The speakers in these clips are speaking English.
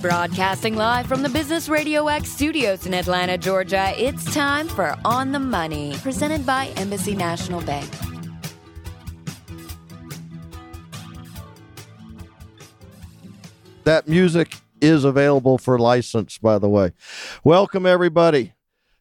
Broadcasting live from the Business Radio X studios in Atlanta, Georgia, it's time for On the Money, presented by Embassy National Bank. That music is available for license, by the way. Welcome, everybody,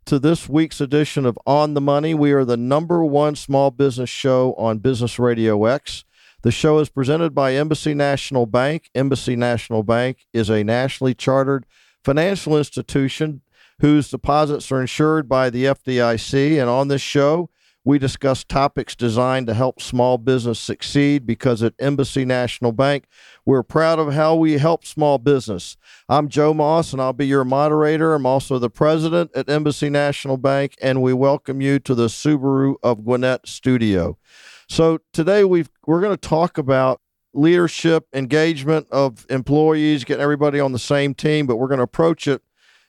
to this week's edition of On the Money. We are the number one small business show on Business Radio X. The show is presented by Embassy National Bank. Embassy National Bank is a nationally chartered financial institution whose deposits are insured by the FDIC. And on this show, we discuss topics designed to help small business succeed because at Embassy National Bank, we're proud of how we help small business. I'm Joe Moss, and I'll be your moderator. I'm also the president at Embassy National Bank, and we welcome you to the Subaru of Gwinnett studio. So today we've, we're going to talk about leadership, engagement of employees, getting everybody on the same team, but we're going to approach it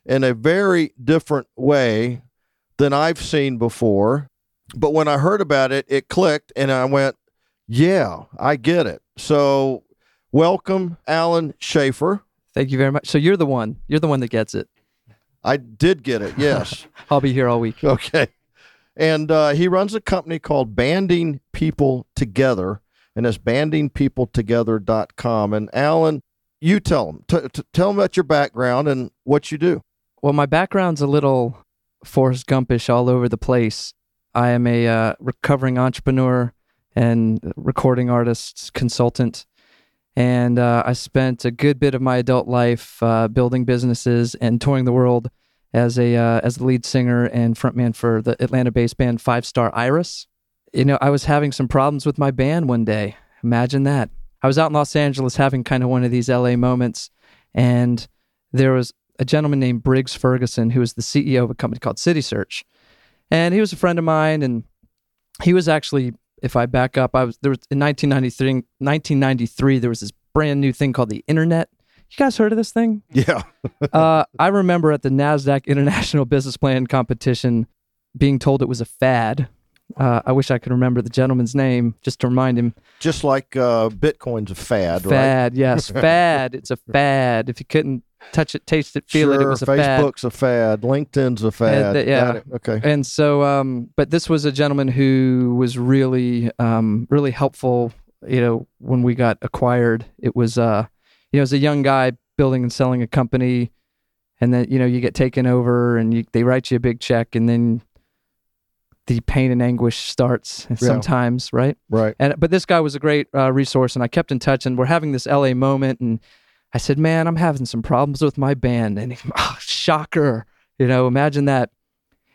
in a very different way than I've seen before. But when I heard about it, it clicked and I went, yeah, I get it. So welcome, Alan Schaefer. Thank you very much. So you're the one. You're the one that gets it. I did get it, yes. I'll be here all week. Okay. And uh, he runs a company called Banding People Together, and it's bandingpeopletogether.com. And Alan, you tell them, t- t- tell them about your background and what you do. Well, my background's a little Forrest Gumpish all over the place. I am a uh, recovering entrepreneur and recording artist, consultant. And uh, I spent a good bit of my adult life uh, building businesses and touring the world as a uh, as the lead singer and frontman for the Atlanta-based band Five Star Iris. You know, I was having some problems with my band one day. Imagine that. I was out in Los Angeles having kind of one of these LA moments, and there was a gentleman named Briggs Ferguson who was the CEO of a company called City Search, and he was a friend of mine, and he was actually, if I back up, I was there was in 1993. 1993, there was this brand new thing called the internet. You guys heard of this thing? Yeah. uh, I remember at the NASDAQ International Business Plan competition being told it was a fad. Uh, I wish I could remember the gentleman's name just to remind him. Just like uh, Bitcoin's a fad, fad right? Fad, yes. fad. It's a fad. If you couldn't touch it, taste it, feel sure, it, it was a fad. Facebook's fad. a fad. LinkedIn's a fad. Uh, yeah. Okay. And so, um, but this was a gentleman who was really, um, really helpful. You know, when we got acquired, it was, uh, you know, as a young guy building and selling a company, and then you know you get taken over, and you, they write you a big check, and then the pain and anguish starts Yeah. sometimes, right? Right. And but this guy was a great uh, resource, and I kept in touch. And we're having this LA moment, and I said, "Man, I'm having some problems with my band." And he, oh, shocker, you know, imagine that.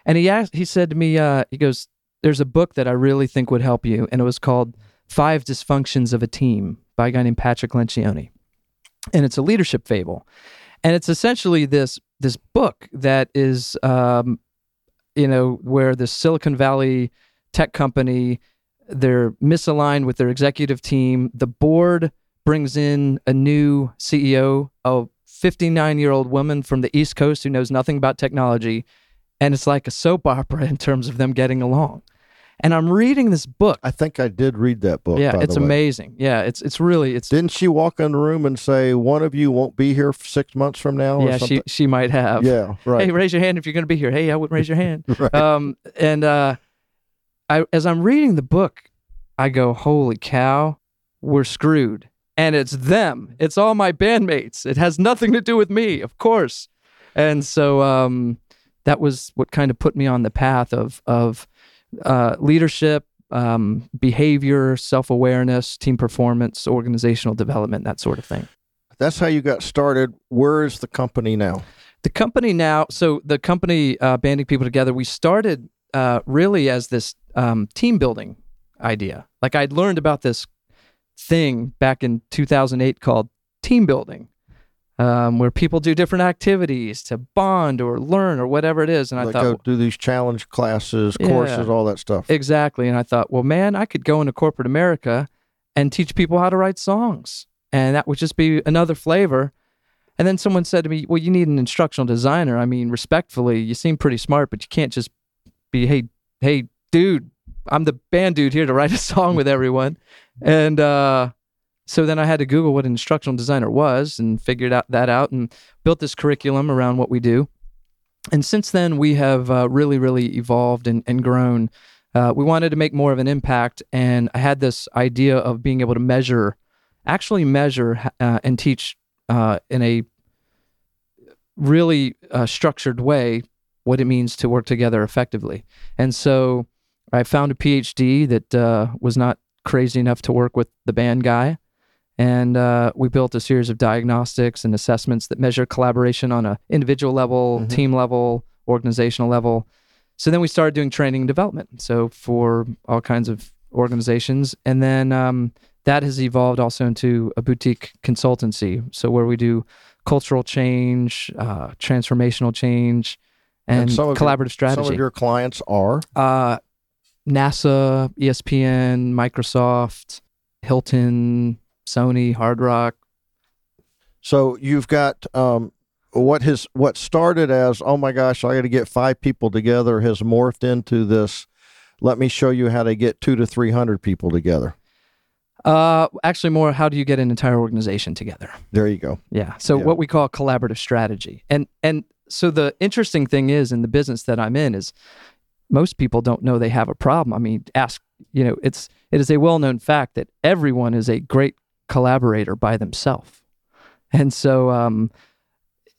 And he asked, he said to me, uh, he goes, "There's a book that I really think would help you, and it was called Five Dysfunctions of a Team by a guy named Patrick Lencioni, and it's a leadership fable, and it's essentially this this book that is." Um, you know, where the Silicon Valley tech company, they're misaligned with their executive team. The board brings in a new CEO, a 59 year old woman from the East Coast who knows nothing about technology. And it's like a soap opera in terms of them getting along. And I'm reading this book. I think I did read that book. yeah, it's amazing. Yeah, it's it's really it's Didn't she walk in the room and say, "One of you won't be here six months from now"? Or yeah, she she might have. Yeah. Right. Hey, raise your hand if you're going to be here. Hey, I would raise your hand. right. um, and uh, I, as I'm reading the book, I go, "Holy cow, we're screwed!" And it's them. It's all my bandmates. It has nothing to do with me, of course. And so um, that was what kind of put me on the path of of uh, leadership, um, behavior, self awareness, team performance, organizational development, that sort of thing. That's how you got started. Where is the company now? The company now, so the company uh, banding people together, we started uh, really as this um, team building idea. Like I'd learned about this thing back in 2008 called team building, um, where people do different activities to bond or learn or whatever it is. And I like thought, go do these challenge classes, Yeah. courses, all that stuff. Exactly. And I thought, well, man, I could go into corporate America and teach people how to write songs. And that would just be another flavor. And then someone said to me, well, you need an instructional designer. I mean, respectfully, you seem pretty smart, but you can't just be, hey, hey, dude, I'm the band dude here to write a song with everyone. And uh, so then I had to Google what an instructional designer was and figured out that out and built this curriculum around what we do. And since then, we have uh, really, really evolved and, and grown. Uh, we wanted to make more of an impact, and I had this idea of being able to measure, actually measure uh, and teach uh, in a really uh, structured way what it means to work together effectively. And so I found a PhD that uh, was not crazy enough to work with the band guy. And uh, we built a series of diagnostics and assessments that measure collaboration on an individual level, Mhm. team level, organizational level. So then we started doing training and development. So for all kinds of organizations. And then um, that has evolved also into a boutique consultancy. So where we do cultural change, uh, transformational change, and, And of your- collaborative strategy. Some of your clients are Uh, NASA, ESPN, Microsoft, Hilton, Sony, Hard Rock. So you've got um, what has what started as oh my gosh, I got to get five people together has morphed into this. Let me show you how to get two to three hundred people together. Uh, actually, more how do you get an entire organization together? There you go. Yeah. So Yeah. what we call collaborative strategy, and and so the interesting thing is in the business that I'm in is most people don't know they have a problem. I mean, ask you know it's it is a well known fact that everyone is a great collaborator by themselves, and so um,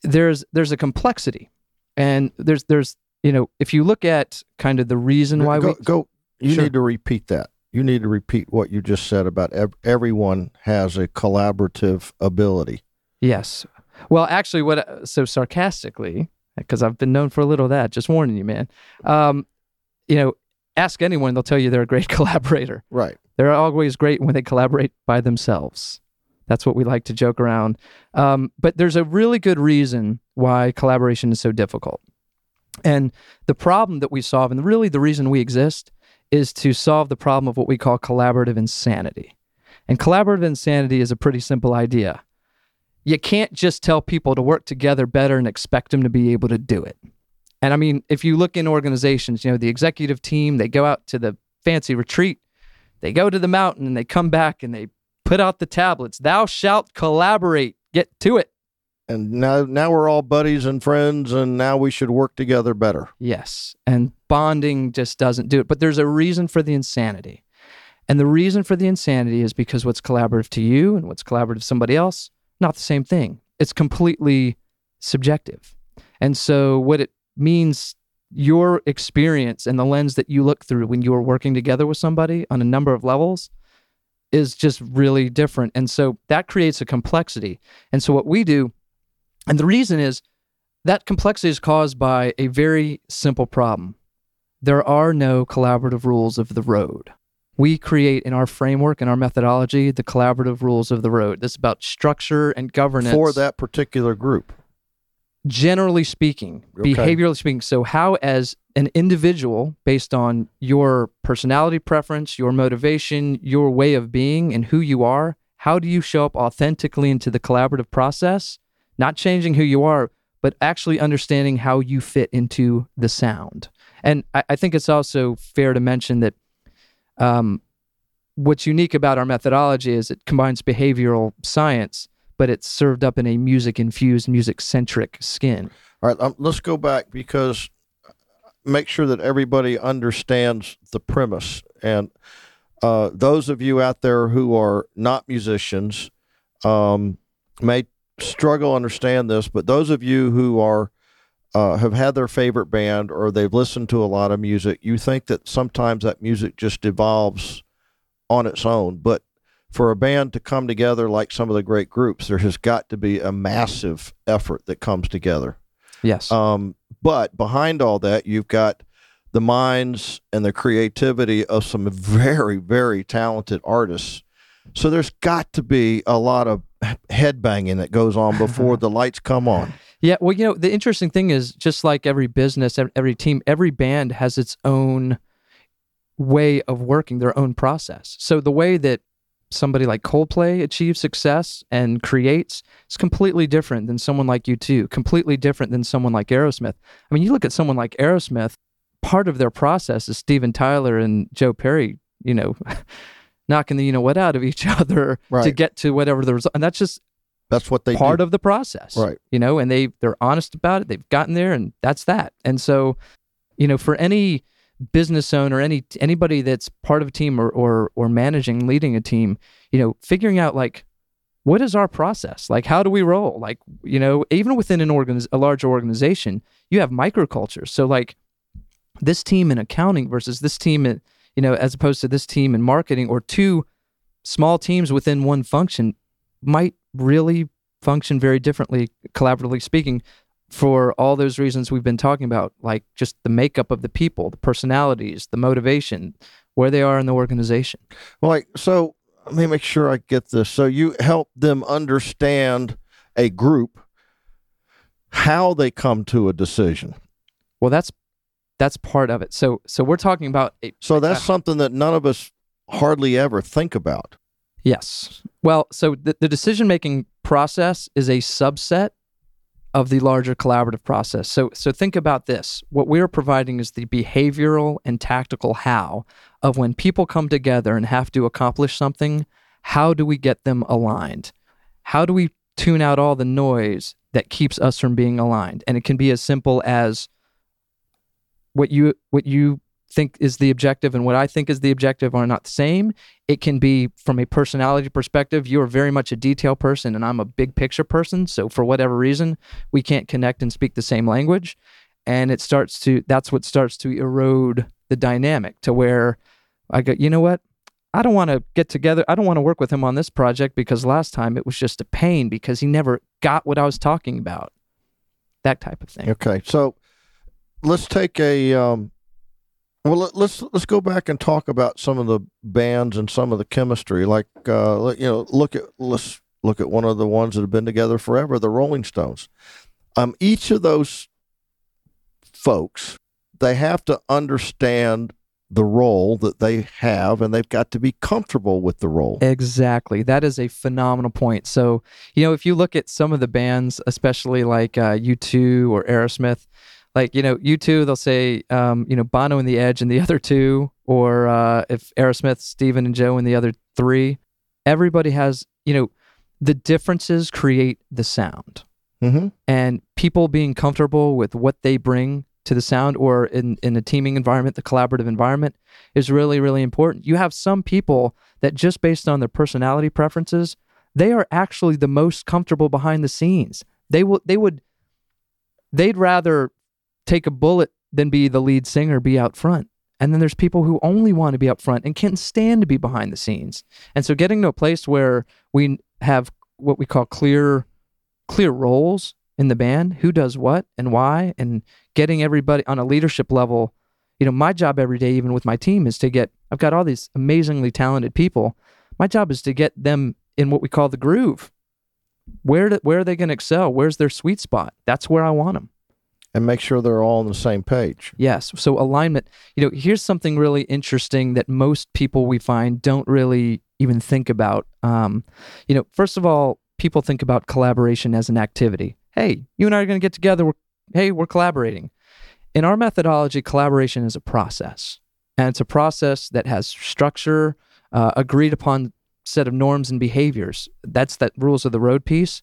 there's there's a complexity, and there's there's you know if you look at kind of the reason why go, we go. You Sure. need to repeat that. You need to repeat what you just said about ev- everyone has a collaborative ability. Yes. Well, actually, what so sarcastically, because I've been known for a little of that. Just warning you, man. Um, you know, ask anyone; they'll tell you they're a great collaborator. Right. They're always great when they collaborate by themselves. That's what we like to joke around. Um, but there's a really good reason why collaboration is so difficult. And the problem that we solve, and really the reason we exist, is to solve the problem of what we call collaborative insanity. And collaborative insanity is a pretty simple idea. You can't just tell people to work together better and expect them to be able to do it. And I mean, if you look in organizations, you know, the executive team, they go out to the fancy retreat, they go to the mountain and they come back and they put out the tablets. Thou shalt collaborate. Get to it. And now, now we're all buddies and friends, and now we should work together better. Yes. And bonding just doesn't do it. But there's a reason for the insanity. And the reason for the insanity is because what's collaborative to you and what's collaborative to somebody else, not the same thing. It's completely subjective. And so what it means your experience and the lens that you look through when you are working together with somebody on a number of levels is just really different. And so that creates a complexity. And so what we do, and the reason is that complexity is caused by a very simple problem. There are no collaborative rules of the road. We create in our framework and our methodology the collaborative rules of the road. This is about structure and governance for that particular group. Generally speaking, Okay. behaviorally speaking. So, how, as an individual, based on your personality preference, your motivation, your way of being, and who you are, how do you show up authentically into the collaborative process? Not changing who you are, but actually understanding how you fit into the sound. And I, I think it's also fair to mention that um, what's unique about our methodology is it combines behavioral science, but it's served up in a music infused, music centric skin. All right, um, let's go back because make sure that everybody understands the premise. And uh, those of you out there who are not musicians um, may struggle understand this, but those of you who are uh, have had their favorite band or they've listened to a lot of music, you think that sometimes that music just evolves on its own. But for a band to come together like some of the great groups, there has got to be a massive effort that comes together. Yes. Um, but behind all that, you've got the minds and the creativity of some very, very talented artists. So there's got to be a lot of headbanging that goes on before the lights come on. Yeah, well, you know, the interesting thing is just like every business, every team, every band has its own way of working, their own process. So the way that somebody like Coldplay achieves success and creates is completely different than someone like U2, completely different than someone like Aerosmith. I mean, you look at someone like Aerosmith, part of their process is Steven Tyler and Joe Perry, you know, knocking the you know what out of each other to get to whatever the result. And that's just That's what they part do. of the process Right. you know and they they're honest about it they've gotten there and that's that and so you know for any business owner any anybody that's part of a team or or, or managing leading a team you know figuring out like what is our process? Like how do we roll? Like you know even within an organiz- a larger organization you have microcultures so like this team in accounting versus this team in you know as opposed to this team in marketing or two small teams within one function might really function very differently collaboratively speaking for all those reasons we've been talking about like just the makeup of the people the personalities the motivation where they are in the organization Well, like, so let me make sure I get this. So you help them understand a group, how they come to a decision. well that's that's part of it so so we're talking about a, So that's something that none of us hardly ever think about. Yes. Well, so the, the decision making process is a subset of the larger collaborative process. So so think about this. What we're providing is the behavioral and tactical how of when people come together and have to accomplish something, how do we get them aligned? How do we tune out all the noise that keeps us from being aligned? And it can be as simple as what you what you think is the objective and what I think is the objective are not the same. It can be from a personality perspective. You are very much a detail person, and I'm a big picture person. So for whatever reason, we can't connect and speak the same language, and it starts to. That's what starts to erode the dynamic to where I go. You know what? I don't want to get together. I don't want to work with him on this project because last time it was just a pain because he never got what I was talking about. That type of thing. Okay, so let's take a um, well. Let, let's let's go back and talk about some of the bands and some of the chemistry. Like uh, you know, look at let's look at one of the ones that have been together forever, the Rolling Stones. Um, each of those folks, they have to understand the role that they have, and they've got to be comfortable with the role. Exactly. That is a phenomenal point. So, you know, if you look at some of the bands, especially like uh, U2 or Aerosmith, like, you know, U2 they'll say, um, you know, Bono and the Edge and the other two, or uh, if Aerosmith, Steven and Joe and the other three, everybody has, you know, the differences create the sound. Mm-hmm. And people being comfortable with what they bring to the sound or in, in a teaming environment, the collaborative environment is really, really important. You have some people that just based on their personality preferences, they are actually the most comfortable behind the scenes. They will they would they'd rather take a bullet than be the lead singer, be out front. And then there's people who only want to be up front and can't stand to be behind the scenes. And so getting to a place where we have what we call clear clear roles in the band, who does what and why, and getting everybody on a leadership level. You know, my job every day, even with my team, is to get, I've got all these amazingly talented people. My job is to get them in what we call the groove. Where, do, where are they going to excel? Where's their sweet spot? That's where I want them. And make sure they're all on the same page. Yes. So alignment, you know, here's something really interesting that most people we find don't really even think about. Um, you know, first of all, people think about collaboration as an activity. Hey, you and I are going to get together. We're, hey, we're collaborating. In our methodology, collaboration is a process, and it's a process that has structure, uh, agreed upon set of norms and behaviors. That's that rules of the road piece.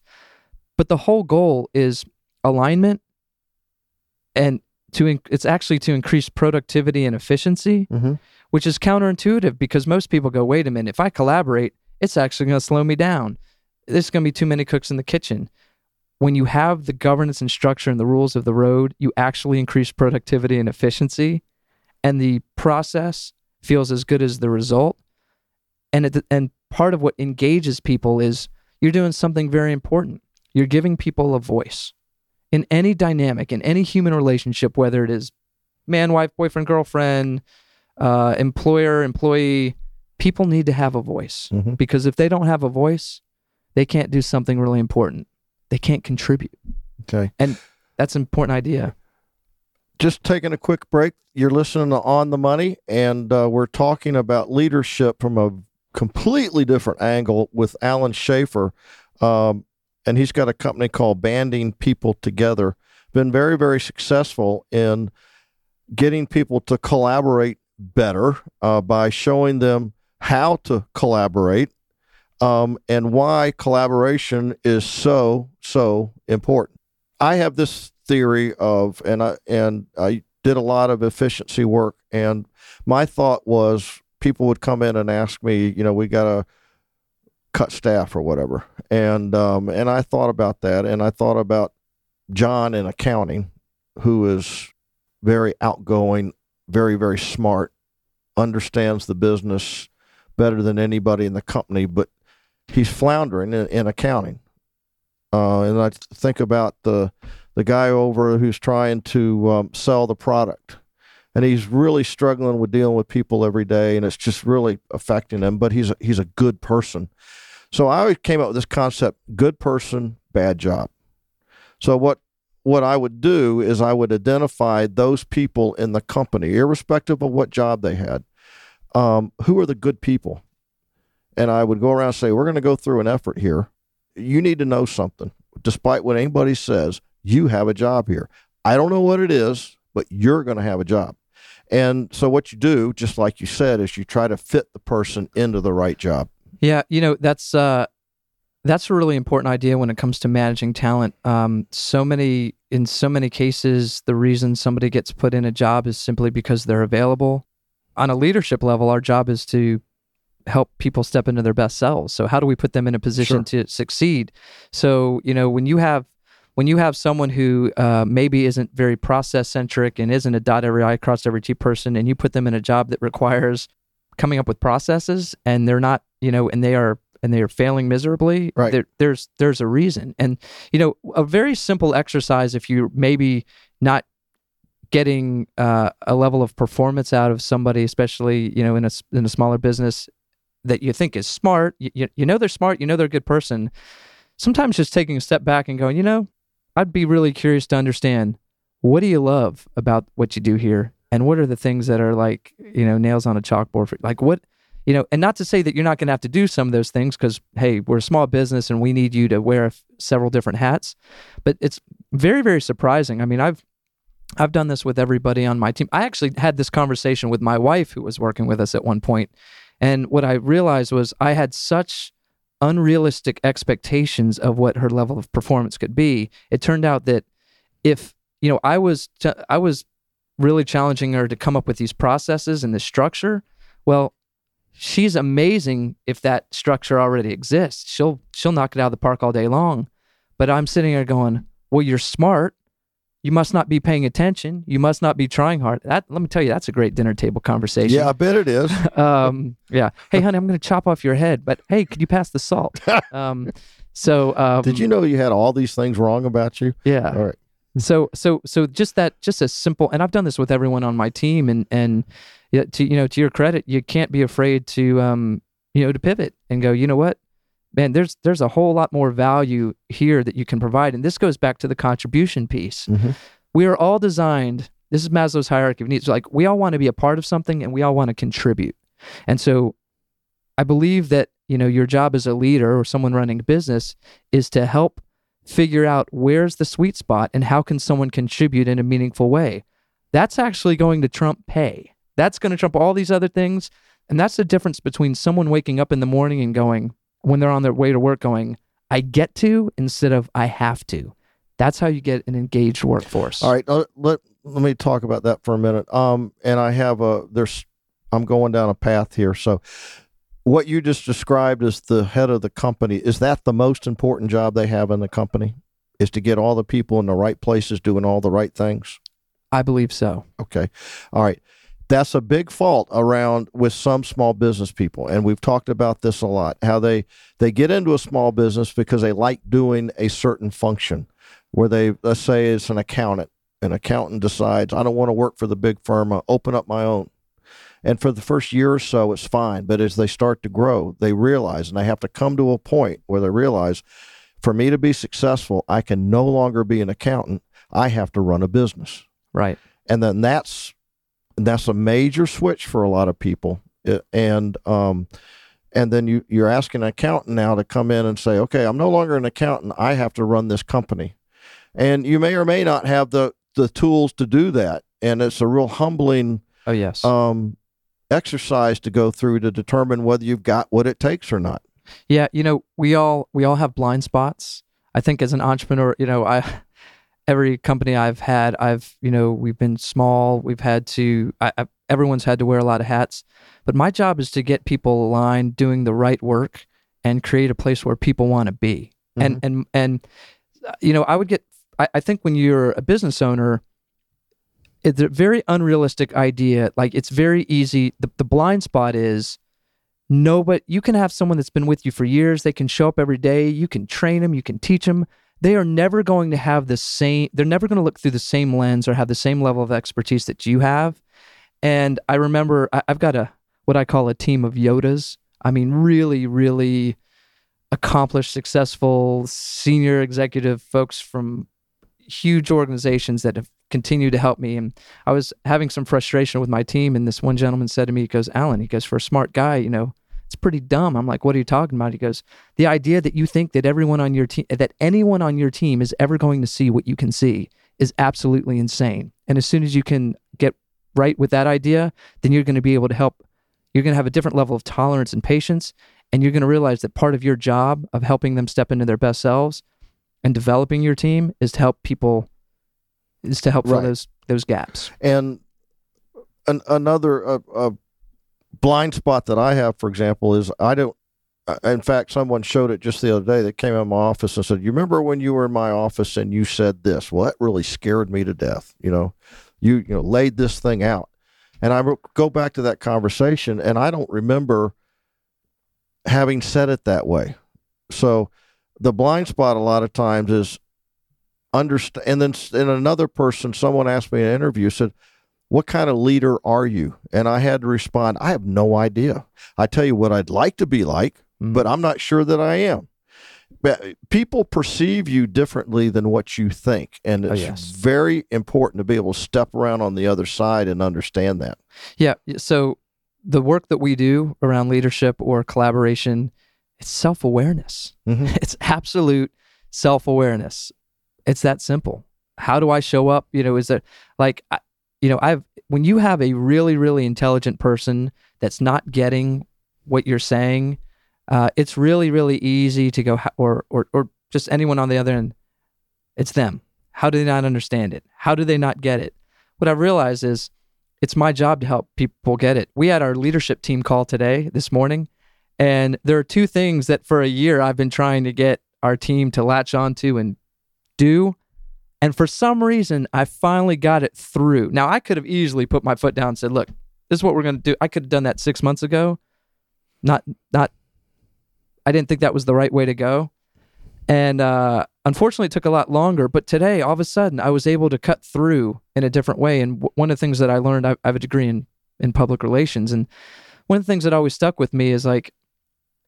But the whole goal is alignment and to in- it's actually to increase productivity and efficiency, Mm-hmm. which is counterintuitive because most people go, "Wait a minute, if I collaborate, it's actually going to slow me down. There's going to be too many cooks in the kitchen." When you have the governance and structure and the rules of the road, you actually increase productivity and efficiency, and the process feels as good as the result. And it, and part of what engages people is you're doing something very important. You're giving people a voice in any dynamic, in any human relationship, whether it is man, wife, boyfriend, girlfriend, uh, employer, employee, people need to have a voice Mhm. because if they don't have a voice, they can't do something really important. They can't contribute. Okay. And that's an important idea. just taking a quick break. You're listening to On the Money, and uh, we're talking about leadership from a completely different angle with Alan Schaefer. Um, and he's got a company called Banding People Together. Been very, very successful in getting people to collaborate better uh, by showing them how to collaborate, um, and why collaboration is so so important. I have this theory of, and I and I did a lot of efficiency work, and my thought was people would come in and ask me, you know, we got to cut staff or whatever, and um, and I thought about that, and I thought about John in accounting, who is very outgoing, very very smart, understands the business better than anybody in the company, but he's floundering in, in accounting. Uh, and I think about the the guy over who's trying to um, sell the product, and he's really struggling with dealing with people every day, and it's just really affecting him. But he's a, he's a good person, so I always came up with this concept: good person, bad job. So what what I would do is I would identify those people in the company, irrespective of what job they had, um, who are the good people, and I would go around and say, we're going to go through an effort here. You need to know something, despite what anybody says. You have a job here. I don't know what it is, but you're going to have a job. And so what you do, just like you said, is you try to fit the person into the right job. Yeah, you know that's uh, that's a really important idea when it comes to managing talent. Um, so many in so many cases, the reason somebody gets put in a job is simply because they're available. On a leadership level, our job is to help people step into their best selves. So how do we put them in a position sure. to succeed? So you know when you have when you have someone who uh, maybe isn't very process centric and isn't a dot every I cross every T person, and you put them in a job that requires coming up with processes, and they're not, you know, and they are and they are failing miserably, right. There, there's there's a reason, and you know, a very simple exercise if you maybe not getting uh, a level of performance out of somebody, especially you know in a in a smaller business that you think is smart, you, you know they're smart, you know they're a good person. Sometimes just taking a step back and going, you know, I'd be really curious to understand what do you love about what you do here, and what are the things that are like you know nails on a chalkboard for like what you know, and not to say that you're not going to have to do some of those things because hey, we're a small business and we need you to wear several different hats, but it's very very surprising. I mean, I've I've done this with everybody on my team. I actually had this conversation with my wife who was working with us at one point, and what I realized was I had such unrealistic expectations of what her level of performance could be. It turned out that if you know I was t- I was really challenging her to come up with these processes and this structure. Well, she's amazing if that structure already exists. She'll she'll knock it out of the park all day long. But I'm sitting there going, "Well, you're smart. You must not be paying attention. You must not be trying hard." That let me tell you, that's a great dinner table conversation. Yeah, I bet it is. um, yeah. Hey, honey, I'm going to chop off your head, but hey, could you pass the salt? Um, so, um, did you know you had all these things wrong about you? Yeah. All right. So, so, so, just that, just a simple, and I've done this with everyone on my team, and and to you know, to your credit, you can't be afraid to um, you know, to pivot and go. You know what? Man, there's there's a whole lot more value here that you can provide. And this goes back to the contribution piece. Mm-hmm. We are all designed. This is Maslow's hierarchy of needs. Like we all want to be a part of something, and we all want to contribute. And so, I believe that you know your job as a leader or someone running a business is to help figure out where's the sweet spot and how can someone contribute in a meaningful way. That's actually going to trump pay. That's going to trump all these other things. And that's the difference between someone waking up in the morning and going, when they're on their way to work going, I get to instead of I have to. That's how you get an engaged workforce. All right, let, uh, let, let me talk about that for a minute. Um, and I have a there's I'm going down a path here. So, what you just described as the head of the company is that the most important job they have in the company is to get all the people in the right places doing all the right things. I believe so. Okay, all right that's a big fault around with some small business people and we've talked about this a lot how they they get into a small business because they like doing a certain function where they let's say it's an accountant. An accountant decides i don't want to work for the big firm i open up my own. And for the first year or so it's fine but as they start to grow they realize and they have to come to a point where they realize for me to be successful i can no longer be an accountant i have to run a business. Right. And then that's that's a major switch for a lot of people. And um, and then you you're asking an accountant now to come in and say, okay, I'm no longer an accountant. I have to run this company, and you may or may not have the the tools to do that. And it's a real humbling. Oh yes. Um, exercise to go through to determine whether you've got what it takes or not. Yeah, you know, we all we all have blind spots. I think as an entrepreneur, you know, I every company I've had, I've you know, we've been small. We've had to. I, I, everyone's had to wear a lot of hats, but my job is to get people aligned, doing the right work, and create a place where people want to be. And and and uh, you know, I would get. I, I think when you're a business owner, it's a very unrealistic idea. Like it's very easy. The, the blind spot is no, but you can have someone that's been with you for years. They can show up every day. You can train them. You can teach them. They are never going to have the same. They're never going to look through the same lens or have the same level of expertise that you have. And I remember I, I've got a what I call a team of Yodas. I mean, really, really accomplished, successful, senior executive folks from huge organizations that have continued to help me. And I was having some frustration with my team, and this one gentleman said to me, he goes, Alan, he goes, for a smart guy, you know, it's pretty dumb. I'm like, what are you talking about? He goes, the idea that you think that everyone on your team, that anyone on your team is ever going to see what you can see is absolutely insane. And as soon as you can get right with that idea, then you're going to be able to help. You're going to have a different level of tolerance and patience. And you're going to realize that part of your job of helping them step into their best selves and developing your team is to help people is to help fill those those gaps. And an, another uh, uh, blind spot that I have, for example, is I don't. uh, In fact, someone showed it just the other day. That came in my office and said, "You remember when you were in my office and you said this? Well, that really scared me to death. You know, you you know laid this thing out." And I go back to that conversation, and I don't remember having said it that way. So, the blind spot a lot of times is understand. And then, and another person, someone asked me in an interview, said, "What kind of leader are you?" And I had to respond, "I have no idea. I tell you what I'd like to be like, Mm. but I'm not sure that I am." But people perceive you differently than what you think, and Oh, it's yes. very important to be able to step around on the other side and understand that. Yeah. So the work that we do around leadership or collaboration, it's self awareness. Mhm. It's absolute self awareness. It's that simple. How do I show up? You know, is there like, I, you know, I've when you have a really really intelligent person that's not getting what you're saying, uh, it's really really easy to go or or or just anyone on the other end. It's them. How do they not understand it? How do they not get it? What I've realized is it's my job to help people get it. We had our leadership team call today, this morning, and there are two things that for a year I've been trying to get our team to latch onto and do. And for some reason, I finally got it through. Now, I could have easily put my foot down and said, look, this is what we're going to do. I could have done that six months ago. Not, not, I didn't think that was the right way to go. And uh, unfortunately, it took a lot longer. But today, all of a sudden, I was able to cut through in a different way. And w- one of the things that I learned, I, I have a degree in, in public relations. And one of the things that always stuck with me is like,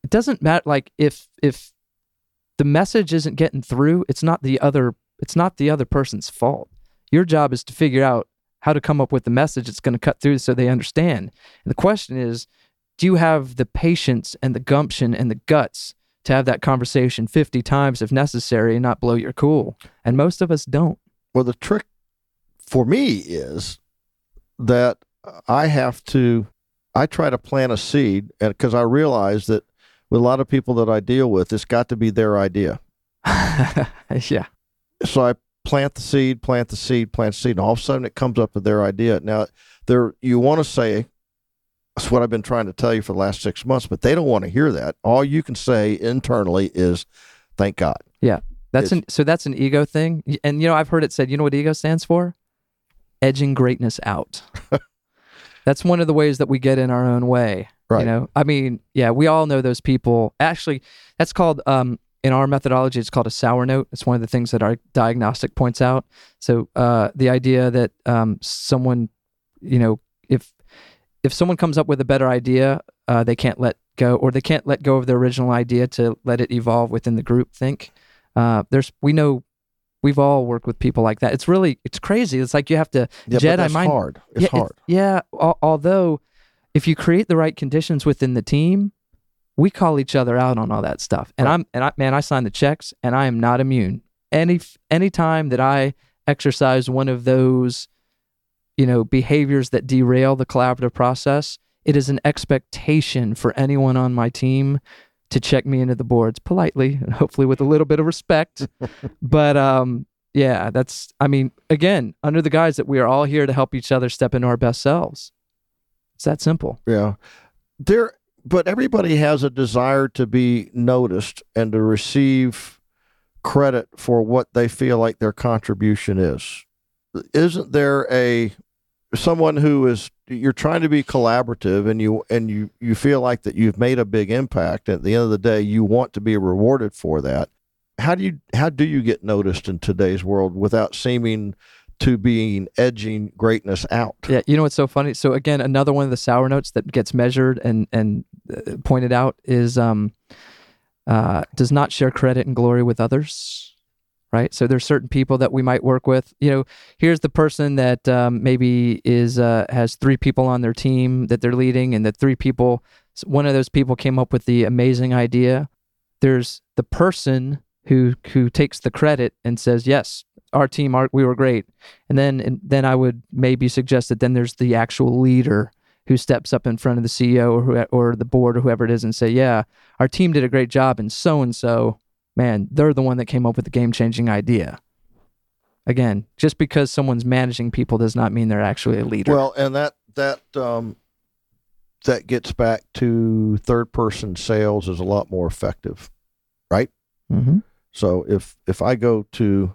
it doesn't matter. Like, if, if the message isn't getting through, it's not the other, it's not the other person's fault. Your job is to figure out how to come up with the message that's going to cut through so they understand. And the question is, do you have the patience and the gumption and the guts to have that conversation 50 times if necessary and not blow your cool? And most of us don't. Well, the trick for me is that I have to, I try to plant a seed, and because I realize that with a lot of people that I deal with, it's got to be their idea. yeah. So I plant the seed, plant the seed, plant the seed, and all of a sudden it comes up with their idea. Now, there you want to say, that's what I've been trying to tell you for the last six months, but they don't want to hear that. All you can say internally is, "Thank God." Yeah, that's It's- an so that's an ego thing. And you know, I've heard it said, you know what ego stands for? Edging greatness out. that's one of the ways that we get in our own way. Right. You know, I mean, yeah, we all know those people. Actually, that's called um in our methodology, it's called a sour note. It's one of the things that our diagnostic points out. So uh, the idea that um, someone, you know, if if someone comes up with a better idea, uh, they can't let go, or they can't let go of their original idea to let it evolve within the group think. Uh, there's we know we've all worked with people like that. It's really it's crazy. It's like you have to Yeah, Jedi but that's mind- hard. It's yeah, hard. yeah. al- although, if you create the right conditions within the team, we call each other out on all that stuff. And Right. I'm and I man, I sign the checks, and I am not immune. Any any time that I exercise one of those, you know, behaviors that derail the collaborative process, it is an expectation for anyone on my team to check me into the boards politely and hopefully with a little bit of respect. but um, yeah, that's, I mean, again, under the guise that we are all here to help each other step into our best selves. It's that simple. Yeah. There, but everybody has a desire to be noticed and to receive credit for what they feel like their contribution is. Isn't there a someone who is you're trying to be collaborative and you and you you feel like that you've made a big impact at the end of the day you want to be rewarded for that how do you how do you get noticed in today's world without seeming to being edging greatness out Yeah, you know what's so funny? So again, another one of the sour notes that gets measured and and pointed out is um, uh, does not share credit and glory with others. Right. So there's certain people that we might work with. You know, here's the person that um, maybe is uh, has three people on their team that they're leading, and the three people, one of those people came up with the amazing idea. There's the person who who takes the credit and says, "Yes, our team, our, we were great." And then and then I would maybe suggest that then there's the actual leader who steps up in front of the CEO or who, or the board or whoever it is and say, "Yeah, our team did a great job, and so and so, man, they're the one that came up with the game changing idea." Again, just because someone's managing people does not mean they're actually a leader. well and that that um that gets back to third person sales is a lot more effective hmm So if if I go to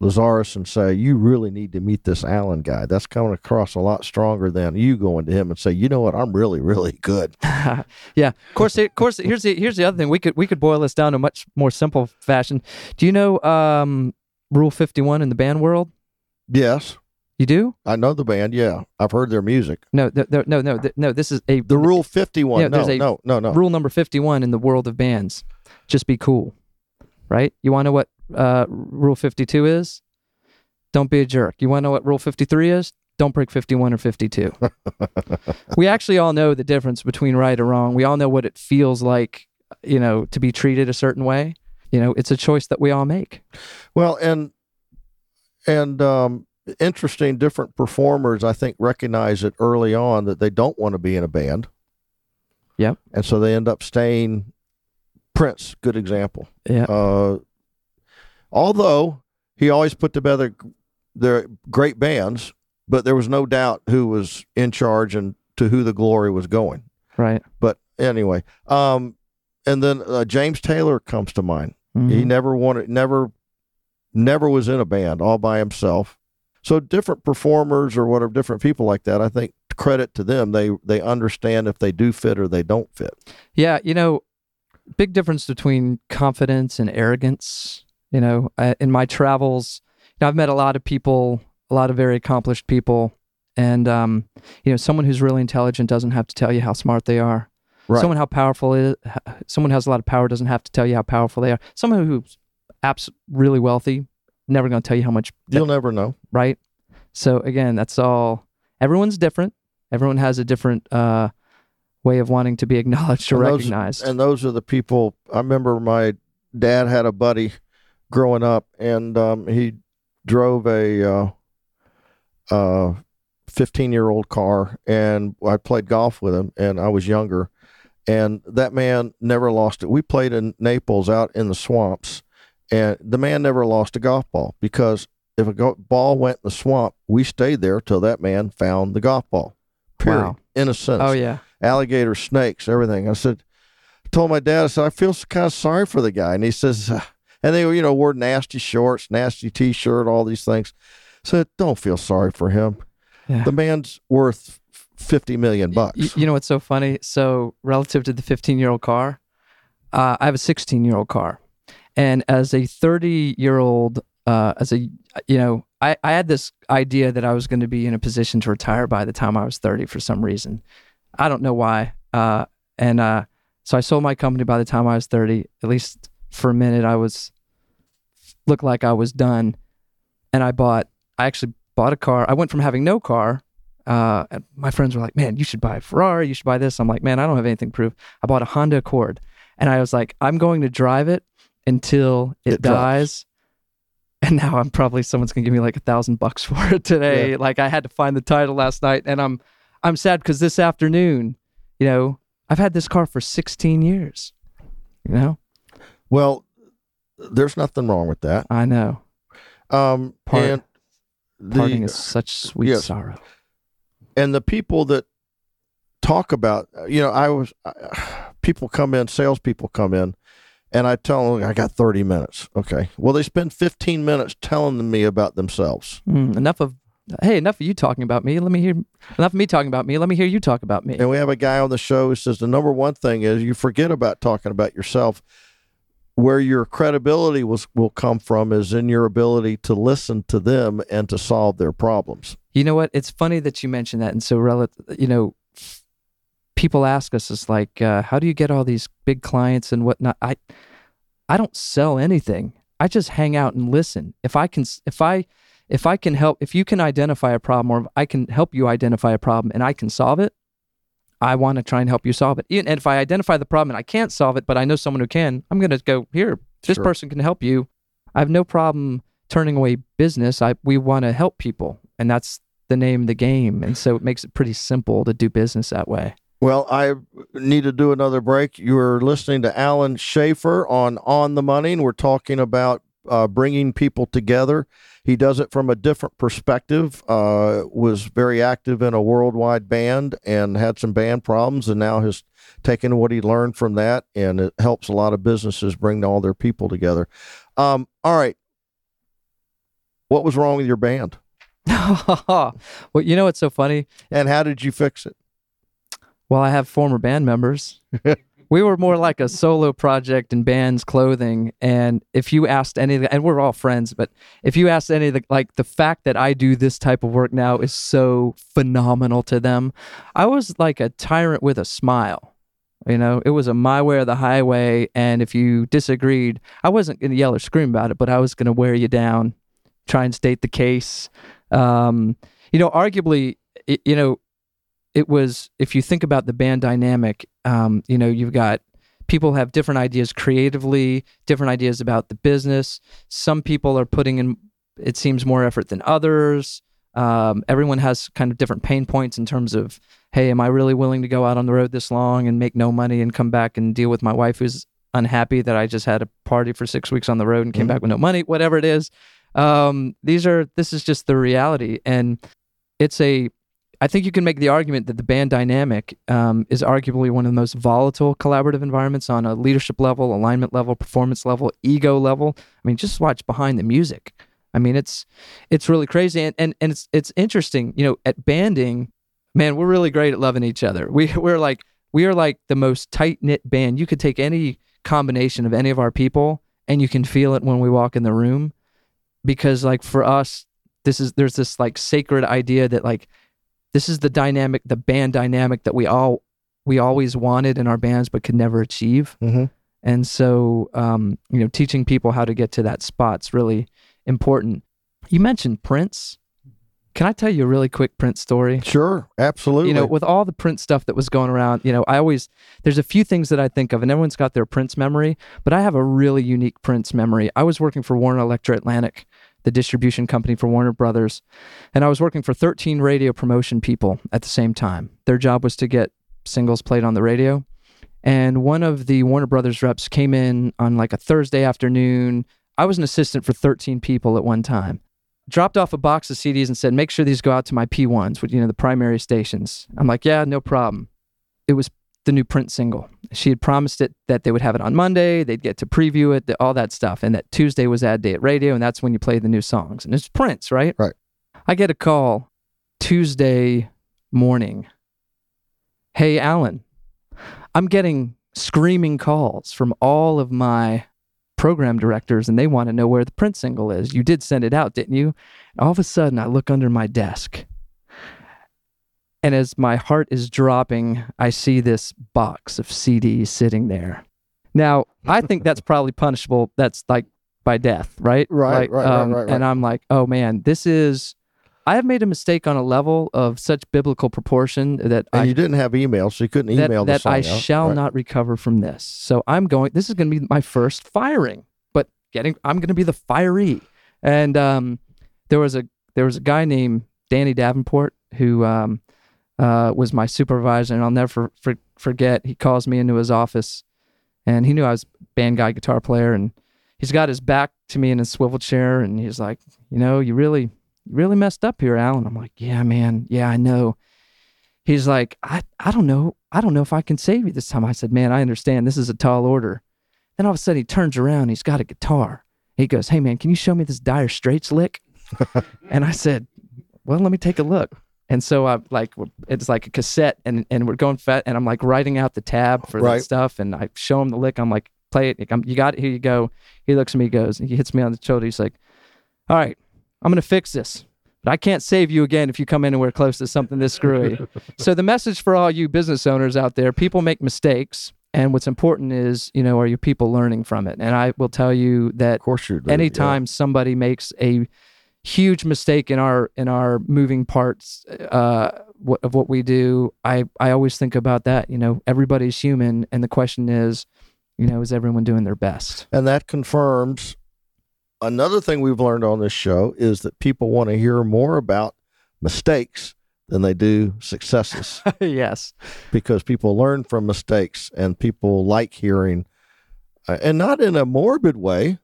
Lazarus and say you really need to meet this Alan guy, that's coming across a lot stronger than you going to him and say, you know what, I'm really really good. yeah, of course. Of course. Here's the here's the other thing. We could we could boil this down to a much more simple fashion. Do you know um, Rule Fifty One in the band world? Yes, You do? I know the band. Yeah, I've heard their music. No, th- th- no, no, th- no. This is a The Rule Fifty One. No, no, no, no. rule number fifty one in the world of bands. Just be cool, right? You want to know what uh, Rule fifty two is? Don't be a jerk. You want to know what Rule fifty three is? Don't break fifty one or fifty two. we actually all know the difference between right or wrong. We all know what it feels like, you know, to be treated a certain way. You know, it's a choice that we all make. Well, and and um, interesting, different performers I think recognize it early on that they don't want to be in a band. Yep. And so they end up staying. Prince, good example. Yeah. Uh, although he always put together their great bands, but there was no doubt who was in charge and to who the glory was going. Right. But anyway, um, and then uh, James Taylor comes to mind. He Mhm. never wanted, never, never was in a band all by himself. So different performers or whatever, different people like that. I think credit to them. They they understand if they do fit or they don't fit. Yeah, you know, big difference between confidence and arrogance. You know, I, in my travels, you know, I've met a lot of people, a lot of very accomplished people, and um, you know, someone who's really intelligent doesn't have to tell you how smart they are. Right. Someone how powerful is someone who has a lot of power doesn't have to tell you how powerful they are. Someone who's abs- really wealthy never going to tell you how much You'll never know. right? So again, that's all. Everyone's different. Everyone has a different uh, way of wanting to be acknowledged or And those- recognized. And those are the people. I remember my dad had a buddy growing up, and um, he drove a uh, uh, 15 year old car, and I played golf with him, and I was younger. And that man never lost it. We played in Naples out in the swamps, and the man never lost a golf ball because if a go- ball went in the swamp, we stayed there till that man found the golf ball. Period. Wow. In a sense oh yeah, alligator snakes, everything. I said, I told my dad, I said, I feel kind of sorry for the guy. And he says, "Uh," and they, you know, wore nasty shorts, nasty t shirt, all these things. I said, don't feel sorry for him. yeah. The man's worth 50 million bucks. you know what's so funny? So relative to the 15 year old car, uh, I have a 16 year old car, and as a 30 year old, uh, as a you know, I, I had this idea that I was going to be in a position to retire by the time I was 30 for some reason. I don't know why. Uh, and uh, so I sold my company by the time I was 30. At least for a minute, I was looked like I was done, and I bought. I actually bought a car. I went from having no car uh, and my friends were like, "Man, you should buy a Ferrari. You should buy this." I'm like, "Man, I don't have anything to prove." I bought a Honda Accord, and I was like, "I'm going to drive it until it, It drops. dies." And now I'm probably someone's gonna give me like a thousand bucks for it today. Yeah. Like I had to find the title last night, and I'm I'm sad because this afternoon, you know, I've had this car for 16 years. You know, Well, there's nothing wrong with that. I know. Um, Part- and the, Parting is such sweet yes. sorrow. and the people that talk about, you know, I was people come in, salespeople come in, and I tell them I got 30 minutes. Okay, well they spend 15 minutes telling me about themselves. Mm, enough of hey, enough of you talking about me. Let me hear enough of me talking about me. Let me hear you talk about me. And we have a guy on the show who says the number one thing is you forget about talking about yourself. Where your credibility was will come from is in your ability to listen to them and to solve their problems. You know what? It's funny that you mentioned that. And so, rel- you know, people ask us, is like, uh, how do you get all these big clients and whatnot? I, I don't sell anything. I just hang out and listen. If I can, if I, if I can help, if you can identify a problem or I can help you identify a problem and I can solve it, I want to try and help you solve it. And if I identify the problem and I can't solve it, but I know someone who can, I'm going to go here. This Sure. person can help you. I have no problem turning away business. I we want to help people, and that's the name of the game. And so it makes it pretty simple to do business that way. Well, I need to do another break. You're listening to Alan Schaefer on On the Money, and we're talking about uh, bringing people together. He does it from a different perspective. Uh, was very active in a worldwide band and had some band problems, and now has taken what he learned from that, and it helps a lot of businesses bring all their people together. Um, all right, what was wrong with your band, well, you know what's so funny? and how did you fix it? Well, I have former band members. we were more like a solo project in band's clothing. And if you asked any of the, and we're all friends, but if you asked any of the, like the fact that I do this type of work now is so phenomenal to them. I was like a tyrant with a smile. You know, it was a my way or the highway. And if you disagreed, I wasn't going to yell or scream about it, but I was going to wear you down, try and state the case. Um, you know, arguably, you know, it was if you think about the band dynamic um, you know you've got people have different ideas creatively different ideas about the business. Some people are putting in it seems more effort than others. Um, everyone has kind of different pain points in terms of hey am i really willing to go out on the road this long and make no money and come back and deal with my wife who's unhappy that i just had a party for six weeks on the road and came Mhm. back with no money whatever it is. Um, these are this is just the reality. And it's a I think you can make the argument that the band dynamic um, is arguably one of the most volatile collaborative environments on a leadership level, alignment level, performance level, ego level. I mean, just watch behind the music. I mean, it's it's really crazy, and and, and it's it's interesting. You know, at banding, man, we're really great at loving each other. We we're like we are like the most tight knit band. You could take any combination of any of our people, and you can feel it when we walk in the room, because like for us, this is there's this like sacred idea that like this is the dynamic the band dynamic that we all we always wanted in our bands but could never achieve. Mhm. and so um, you know teaching people how to get to that spot's really important. You mentioned prince. Can i tell you a really quick prince story? Sure, absolutely. you know with all the prince stuff that was going around you know i always there's a few things that i think of and everyone's got their prince memory but i have a really unique prince memory. I was working for warner Elektra atlantic the distribution company for warner brothers and i was working for 13 radio promotion people at the same time their job was to get singles played on the radio and one of the warner brothers reps came in on like a thursday afternoon i was an assistant for 13 people at one time dropped off a box of CDs and said, "Make sure these go out to my P1s, which you know the primary stations." I'm like, "Yeah, no problem." It was the new Prince single. She had promised it that they would have it on Monday, they'd get to preview it, all that stuff, and that Tuesday was add day at radio, and that's when you play the new songs. And it's Prince, right? Right. I get a call Tuesday morning. Hey, Alan, I'm getting screaming calls from all of my program directors and they want to know where the Prince single is. You did send it out, didn't you? And All of a sudden, I look under my desk. And as my heart is dropping, I see this box of CDs sitting there. Now, I think that's probably punishable. That's like by death, right? Right, Like, right, right, right, right. And I'm like, oh man, this is. I have made a mistake on a level of such biblical proportion that and I you didn't have email, so you couldn't that, email the that song I out. shall Right. not recover from this. So I'm going. This is going to be my first firing, but getting. I'm going to be the firee. And um, there was a there was a guy named Danny Davenport who um, uh, was my supervisor, and I'll never for, for, forget. He calls me into his office, and he knew I was band guy, guitar player, and he's got his back to me in a swivel chair, and he's like, you know, you really, you really messed up here, Alan. I'm like, yeah, man, yeah, I know. He's like, I, I don't know, I don't know if I can save you this time. I said, man, I understand. This is a tall order. Then all of a sudden, he turns around, he's got a guitar. He goes, hey, man, can you show me this Dire Straits lick? and I said, well, let me take a look. And so I'm like it's like a cassette, and and we're going fat, and I'm like writing out the tab for Right. that stuff, and I show him the lick. I'm like, play it. I'm, you got it. Here you go. He looks at me, goes, and he hits me on the shoulder. He's like, all right, I'm gonna fix this, but I can't save you again if you come anywhere close to something this screwy. so the message for all you business owners out there: people make mistakes, and what's important is, you know, are your people learning from it? And I will tell you that Of course anytime somebody makes a huge mistake in our in our moving parts uh of what we do. I i always think about that you know everybody's human and the question is you know is everyone doing their best? And that confirms another thing we've learned on this show is that people want to hear more about mistakes than they do successes. Yes. Because people learn from mistakes and people like hearing, uh, and not in a morbid way,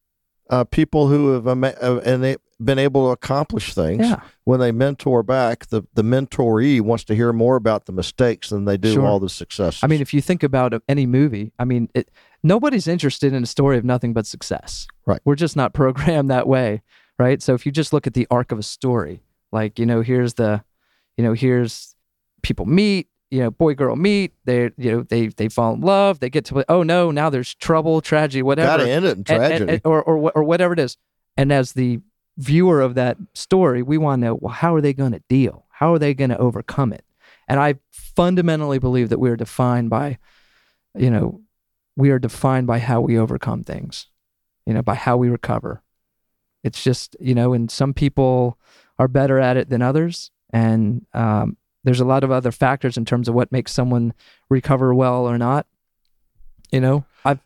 uh, people who have ama- uh, and they- been able to accomplish things. yeah When they mentor back, the, the mentoree wants to hear more about the mistakes than they do Sure. all the successes. i mean if you think about any movie i mean it nobody's interested in a story of nothing but success Right. we're just not programmed that way right so if you just look at the arc of a story like you know here's the you know here's people meet you know boy girl meet they you know they they fall in love they get to oh no now there's trouble tragedy whatever got to end it in tragedy. and- and- or, or or whatever it is and as the viewer of that story we want to know well how are they going to deal? How are they going to overcome it? And i fundamentally believe that we are defined by you know we are defined by how we overcome things you know by how we recover. It's just you know and some people are better at it than others and um, there's a lot of other factors in terms of what makes someone recover well or not. You know i've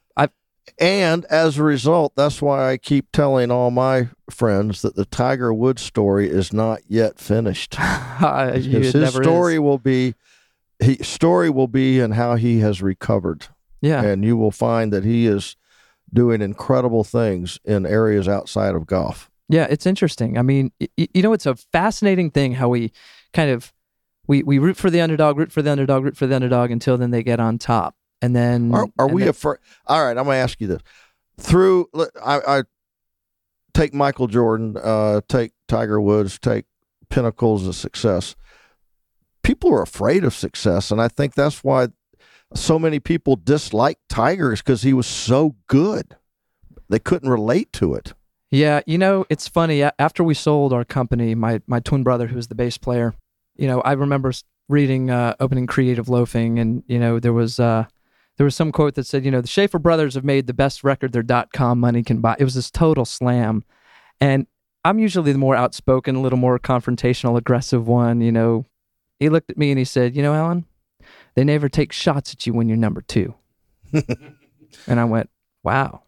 And as a result, that's why I keep telling all my friends that the Tiger Woods story is not yet finished. His, never is. story will be he story will be in how he has recovered. yeah And you will find that he is doing incredible things in areas outside of golf. Yeah, it's interesting. I mean, y- you know, it's a fascinating thing how we kind of we we root for the underdog, root for the underdog, root for the underdog until then they get on top, and then Are, are and we then- afraid? All right, I'm going to ask you this. Through, I, I take Michael Jordan, uh, take Tiger Woods, take pinnacles of success. People are afraid of success, and I think that's why so many people dislike Tiger is because he was so good. They couldn't relate to it. Yeah, you know, it's funny. After we sold our company, my my twin brother, who was the bass player, you know, I remember reading uh, opening Creative Loafing, and you know, there was uh, there was some quote that said, you know, the Schaefer brothers have made the best record their dot com money can buy. It was this total slam, and I'm usually the more outspoken, a little more confrontational, aggressive one. You know, he looked at me and he said, you know, Alan, they never take shots at you when you're number two. and I went, wow.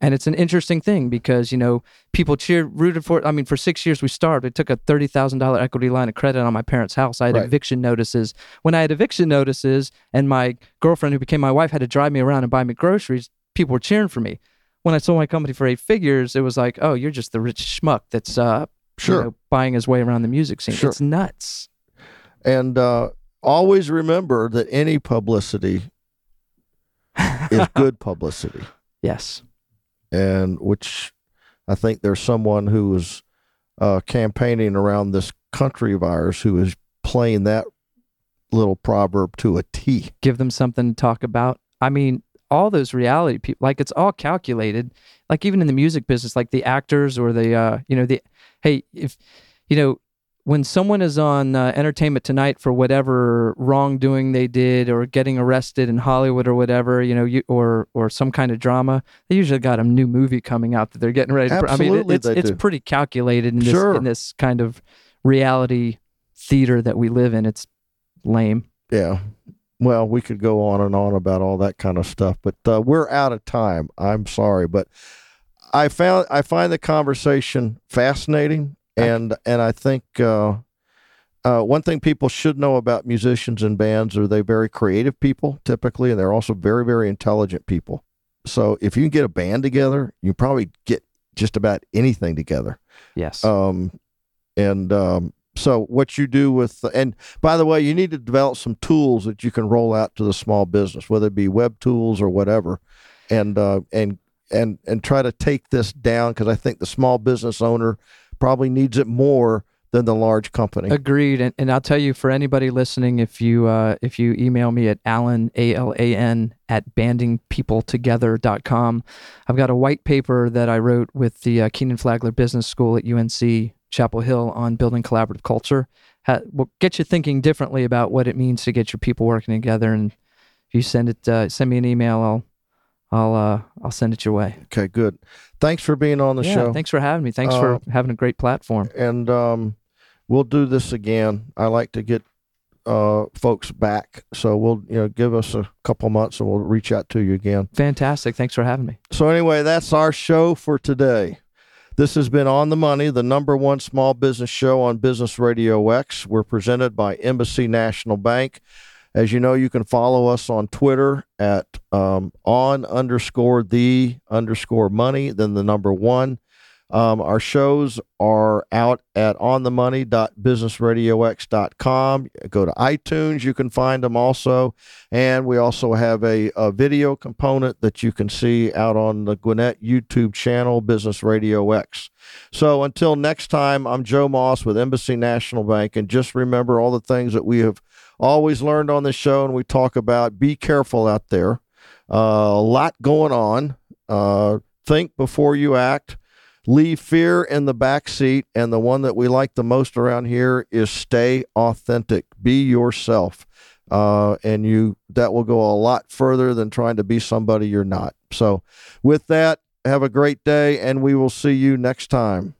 And it's an interesting thing because, you know, people cheered, rooted for it. I mean, for six years we starved. I took a $30,000 equity line of credit on my parents' house. I had Right. eviction notices. When I had eviction notices and my girlfriend, who became my wife, had to drive me around and buy me groceries, people were cheering for me. When I sold my company for eight figures, it was like, oh, you're just the rich schmuck that's uh, you Sure. know, buying his way around the music scene. Sure. It's nuts. And uh, always remember that any publicity is good publicity. Yes. And which I think there's someone who is uh, campaigning around this country of ours who is playing that little proverb to a T. give them something to talk about. I mean, all those reality people, like it's all calculated. Like even in the music business, like the actors or the, uh, you know, the, hey, if, you know, when someone is on uh, Entertainment Tonight for whatever wrongdoing they did or getting arrested in Hollywood or whatever, you know, you, or or some kind of drama, they usually got a new movie coming out that they're getting ready. to I mean, Absolutely it, it's it's do. pretty calculated in this Sure. in this kind of reality theater that we live in. It's lame. Yeah. Well, we could go on and on about all that kind of stuff, but uh, we're out of time. I'm sorry, but I found I find the conversation fascinating, and and I think uh, uh, one thing people should know about musicians and bands are they very creative people typically, and they're also very very intelligent people. So if you can get a band together, you probably get just about anything together. Yes. Um, and um, so what you do with and by the way, you need to develop some tools that you can roll out to the small business, whether it be web tools or whatever, and uh, and and and try to take this down because I think the small business owner probably needs it more than the large company. Agreed. And, and I'll tell you for anybody listening, if you uh, if you email me at Alan A L A N at bandingpeopletogether.com, I've got a white paper that I wrote with the uh, Kenan Flagler Business School at UNC Chapel Hill on building collaborative culture. Ha- will get you thinking differently about what it means to get your people working together. And if you send it, uh, send me an email, I'll I'll uh, I'll send it your way. Okay, good. Thanks for being on the yeah, show. thanks for having me. Thanks for Uh, having a great platform. and um, we'll do this again. I like to get uh, folks back, so we'll you know give us a couple months and we'll reach out to you again. Fantastic. Thanks for having me. So anyway, that's our show for today. This has been on the money, the number one small business show on Business Radio X. We're presented by Embassy National Bank. As you know, you can follow us on Twitter at um, on underscore the underscore money, then the number one. Um, our shows are out at onthemoney.businessradiox.com. Go to iTunes, you can find them also. And we also have a, a video component that you can see out on the Gwinnett YouTube channel, Business Radio X. So until next time, I'm Joe Moss with Embassy National Bank. And just remember all the things that we have always learned on this show and we talk about. Be careful out there. Uh, a lot going on. Uh, think before you act. Leave fear in the back seat. And the one that we like the most around here is stay authentic. Be yourself. Uh, and you that will go a lot further than trying to be somebody you're not. So, with that, have a great day, and we will see you next time.